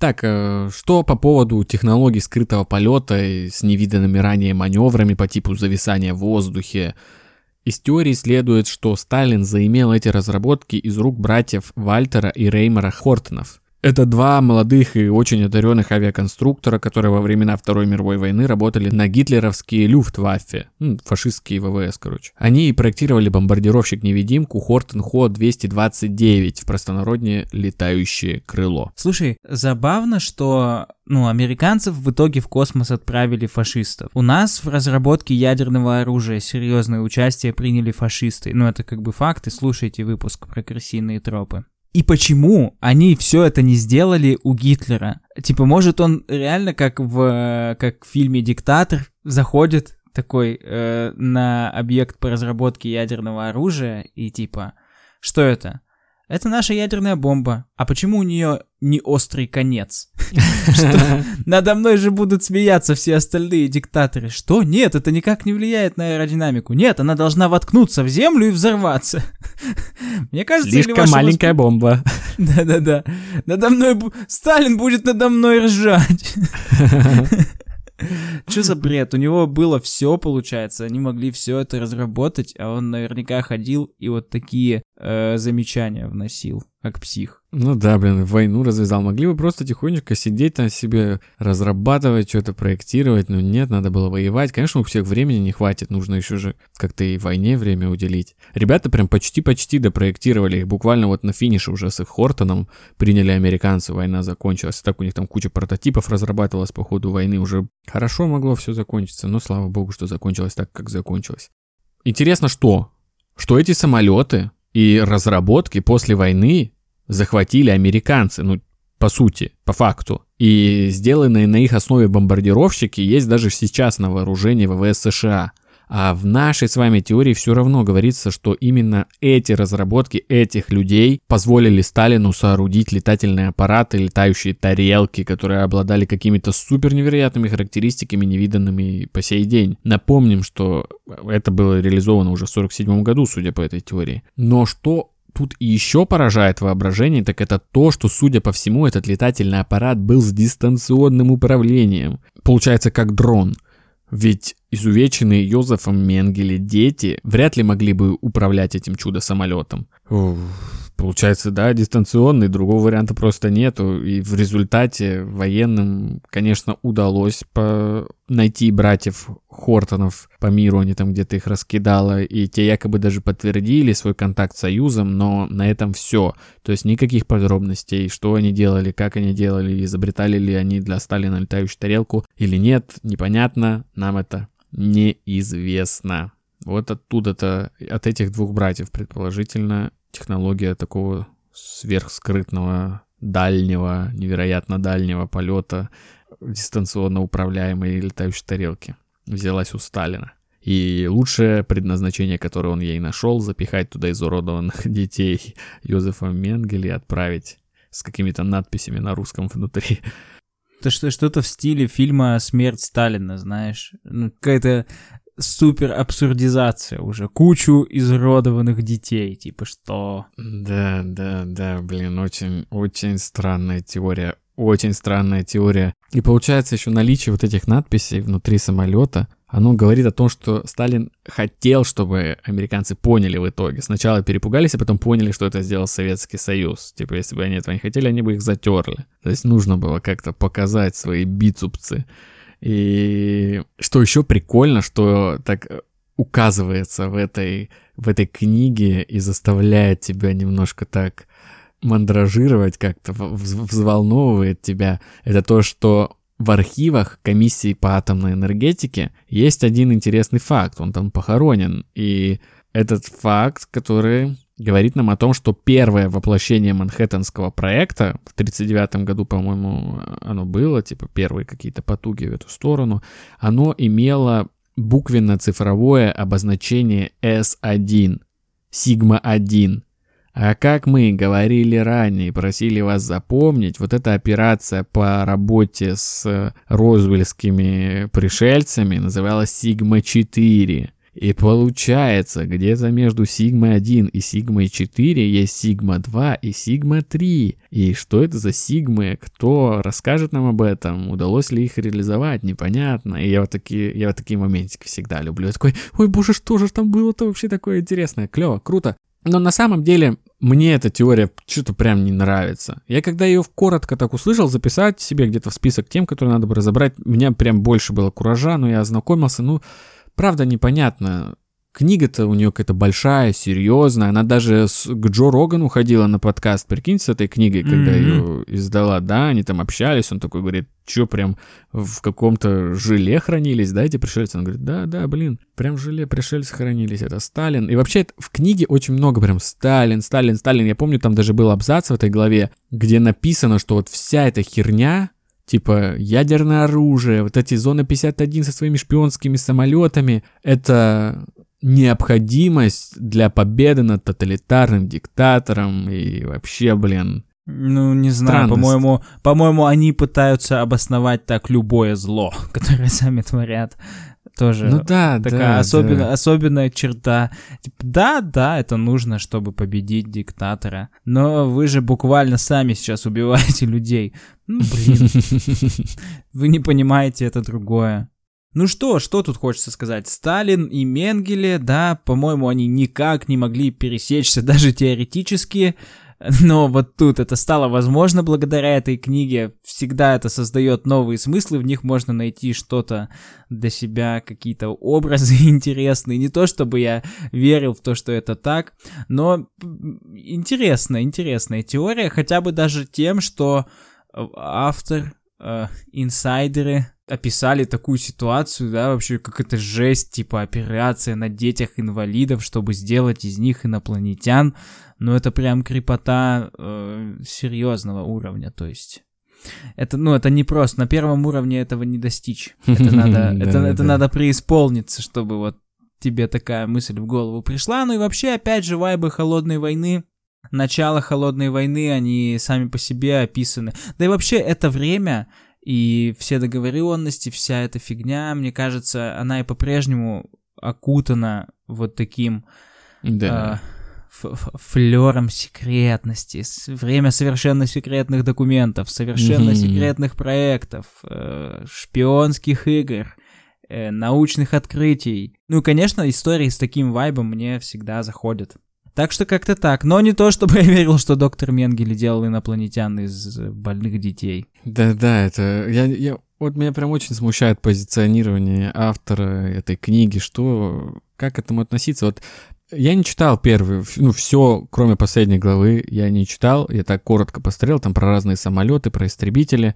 Так, э, что по поводу технологий скрытого полета с невиданными ранее маневрами по типу зависания в воздухе? Из теории следует, что Сталин заимел эти разработки из рук братьев Вальтера и Реймера Хортонов. Это два молодых и очень одаренных авиаконструктора, которые во времена Второй мировой войны работали на гитлеровские Люфтваффе, ну, фашистские ВВС, короче. Они и проектировали бомбардировщик-невидимку Хортон Хо-229, в простонародне летающее крыло. Слушай, забавно, что ну, американцев в итоге в космос отправили фашистов. У нас в разработке ядерного оружия серьезное участие приняли фашисты. Ну, это как бы факты, слушайте выпуск про крысиные тропы. И почему они все это не сделали у Гитлера? Типа, может, он реально как в, как в фильме «Диктатор» заходит такой э, на объект по разработке ядерного оружия и типа, что это? Это наша ядерная бомба. А почему у нее не острый конец? Надо мной же будут смеяться все остальные диктаторы. Что? Нет, это никак не влияет на аэродинамику. Нет, она должна воткнуться в землю и взорваться. Мне кажется, Слишком маленькая бомба. Да-да-да. Надо мной... Сталин будет надо мной ржать. Что за бред? У него было все, получается. Они могли все это разработать, а он наверняка ходил и вот такие э, замечания вносил, как псих. Ну да, блин, войну развязал. Могли бы просто тихонечко сидеть там себе, разрабатывать, что-то проектировать. Но нет, надо было воевать. Конечно, у всех времени не хватит. Нужно еще же как-то и войне время уделить. Ребята прям почти-почти допроектировали их. Буквально вот на финише уже с их Хортоном приняли американцы. Война закончилась. Так у них там куча прототипов разрабатывалась по ходу войны. Уже хорошо могло все закончиться. Но слава богу, что закончилось так, как закончилось. Интересно, что? Что эти самолеты и разработки после войны захватили американцы, ну, по сути, по факту. И сделанные на их основе бомбардировщики есть даже сейчас на вооружении ВВС США. А в нашей с вами теории все равно говорится, что именно эти разработки этих людей позволили Сталину соорудить летательные аппараты, летающие тарелки, которые обладали какими-то супер невероятными характеристиками, невиданными по сей день. Напомним, что это было реализовано уже в 1947 году, судя по этой теории. Но что тут еще поражает воображение, так это то, что, судя по всему, этот летательный аппарат был с дистанционным управлением. Получается, как дрон. Ведь изувеченные Йозефом Менгеле дети вряд ли могли бы управлять этим чудо-самолетом. Получается, да, дистанционный, другого варианта просто нету. И в результате военным, конечно, удалось по... найти братьев Хортонов по миру, они там где-то их раскидало, и те якобы даже подтвердили свой контакт с Союзом, но на этом все. То есть никаких подробностей, что они делали, как они делали, изобретали ли они для Сталина летающую тарелку или нет, непонятно, нам это неизвестно. Вот оттуда-то, от этих двух братьев, предположительно, технология такого сверхскрытного, дальнего, невероятно дальнего полета дистанционно управляемой летающей тарелки взялась у Сталина. И лучшее предназначение, которое он ей нашел, запихать туда изуродованных детей Йозефа Менгеле и отправить с какими-то надписями на русском внутри. Это что, что-то в стиле фильма «Смерть Сталина», знаешь? Ну, какая-то супер абсурдизация уже. Кучу изуродованных детей, типа что? Да, да, да, блин, очень, очень странная теория. Очень странная теория. И получается еще наличие вот этих надписей внутри самолета, оно говорит о том, что Сталин хотел, чтобы американцы поняли в итоге. Сначала перепугались, а потом поняли, что это сделал Советский Союз. Типа, если бы они этого не хотели, они бы их затерли. То есть нужно было как-то показать свои бицупцы. И что еще прикольно, что так указывается в этой, в этой книге и заставляет тебя немножко так мандражировать, как-то взволновывает тебя, это то, что в архивах комиссии по атомной энергетике есть один интересный факт, он там похоронен, и этот факт, который говорит нам о том, что первое воплощение Манхэттенского проекта в 1939 году, по-моему, оно было, типа первые какие-то потуги в эту сторону, оно имело буквенно-цифровое обозначение S1, сигма-1, а как мы говорили ранее и просили вас запомнить, вот эта операция по работе с розвельскими пришельцами называлась Сигма-4. И получается, где-то между Сигмой 1 и Сигмой 4 есть Сигма 2 и Сигма 3. И что это за Сигмы? Кто расскажет нам об этом? Удалось ли их реализовать? Непонятно. И я вот такие, я вот такие моментики всегда люблю. Я такой, ой, боже, что же там было-то вообще такое интересное? Клево, круто. Но на самом деле мне эта теория что-то прям не нравится. Я когда ее коротко так услышал, записать себе где-то в список тем, которые надо бы разобрать, меня прям больше было куража, но я ознакомился, ну, правда непонятно, Книга-то у нее какая-то большая, серьезная. Она даже с, к Джо Рогану ходила на подкаст, прикиньте, с этой книгой, когда mm-hmm. ее издала. Да, они там общались, он такой говорит, что прям в каком-то желе хранились, да, эти пришельцы? Он говорит, да, да, блин, прям в желе пришельцы хранились, это Сталин. И вообще в книге очень много прям Сталин, Сталин, Сталин. Я помню, там даже был абзац в этой главе, где написано, что вот вся эта херня, типа ядерное оружие, вот эти зоны 51 со своими шпионскими самолетами, это необходимость для победы над тоталитарным диктатором и вообще, блин, ну, не знаю, по-моему, по-моему, они пытаются обосновать так любое зло, которое сами творят. Тоже ну, да, такая да, особенно, да. особенная черта. Типа, да, да, это нужно, чтобы победить диктатора. Но вы же буквально сами сейчас убиваете людей. Ну, блин. Вы не понимаете, это другое. Ну что, что тут хочется сказать? Сталин и Менгеле, да, по-моему, они никак не могли пересечься даже теоретически, но вот тут это стало возможно благодаря этой книге. Всегда это создает новые смыслы, в них можно найти что-то для себя, какие-то образы интересные. Не то чтобы я верил в то, что это так, но интересная, интересная теория, хотя бы даже тем, что автор, э, инсайдеры описали такую ситуацию, да, вообще как это жесть, типа операция на детях инвалидов, чтобы сделать из них инопланетян, но это прям крепота э, серьезного уровня, то есть. Это, ну, это не просто, на первом уровне этого не достичь, это надо, это, это надо преисполниться, чтобы вот тебе такая мысль в голову пришла, ну и вообще, опять же, вайбы холодной войны, начало холодной войны, они сами по себе описаны, да и вообще это время, и все договоренности, вся эта фигня, мне кажется, она и по-прежнему окутана вот таким да. э, флером секретности, время совершенно секретных документов, совершенно mm-hmm. секретных проектов, э, шпионских игр, э, научных открытий. Ну и, конечно, истории с таким вайбом мне всегда заходят. Так что как-то так. Но не то, чтобы я верил, что доктор Менгеле делал инопланетян из больных детей. Да-да, это... Я, я... Вот меня прям очень смущает позиционирование автора этой книги, что... Как к этому относиться? Вот я не читал первый, ну, все, кроме последней главы, я не читал. Я так коротко посмотрел, там про разные самолеты, про истребители.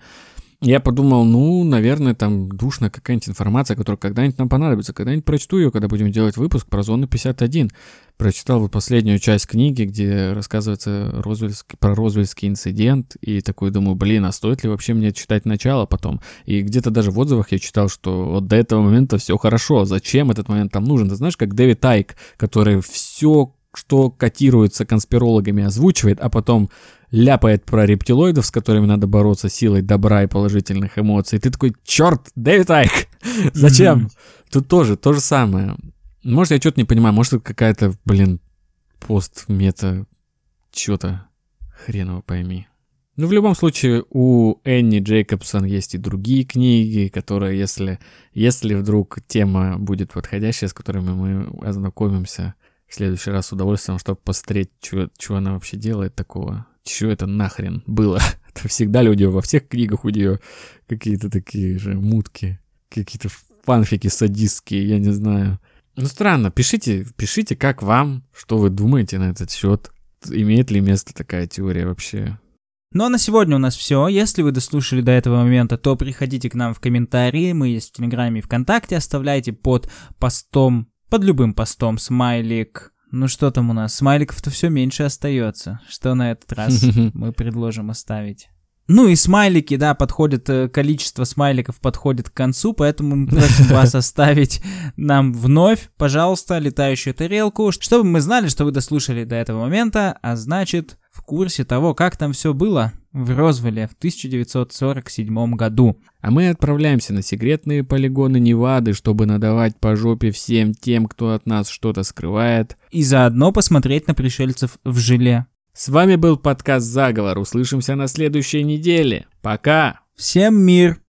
Я подумал, ну, наверное, там душная какая-нибудь информация, которая когда-нибудь нам понадобится. Когда-нибудь прочту ее, когда будем делать выпуск про зону 51. Прочитал вот последнюю часть книги, где рассказывается Розвельск, про Розвельский инцидент, и такой думаю, блин, а стоит ли вообще мне читать начало потом? И где-то даже в отзывах я читал, что вот до этого момента все хорошо, зачем этот момент там нужен? Ты знаешь, как Дэвид Тайк, который все что котируется конспирологами, озвучивает, а потом ляпает про рептилоидов, с которыми надо бороться силой добра и положительных эмоций. Ты такой, черт, Дэвид Айк, зачем? Тут тоже то же самое. Может, я что-то не понимаю, может, это какая-то, блин, пост-мета, что-то, хреново пойми. Ну, в любом случае, у Энни Джейкобсон есть и другие книги, которые, если, если вдруг тема будет подходящая, с которыми мы ознакомимся в следующий раз с удовольствием, чтобы посмотреть, что она вообще делает такого. Что это нахрен было? Это всегда люди во всех книгах у нее какие-то такие же мутки, какие-то фанфики садистские, я не знаю. Ну, странно, пишите, пишите, как вам, что вы думаете на этот счет. Имеет ли место такая теория вообще? Ну а на сегодня у нас все. Если вы дослушали до этого момента, то приходите к нам в комментарии. Мы есть в Телеграме и ВКонтакте. Оставляйте под постом, под любым постом смайлик. Ну что там у нас? Смайликов-то все меньше остается. Что на этот раз мы предложим оставить? Ну и смайлики, да, подходит, э, количество смайликов подходит к концу, поэтому мы просим вас оставить нам вновь, пожалуйста, летающую тарелку, чтобы мы знали, что вы дослушали до этого момента, а значит, в курсе того, как там все было в Розвилле в 1947 году. А мы отправляемся на секретные полигоны Невады, чтобы надавать по жопе всем тем, кто от нас что-то скрывает. И заодно посмотреть на пришельцев в желе. С вами был подкаст «Заговор». Услышимся на следующей неделе. Пока! Всем мир!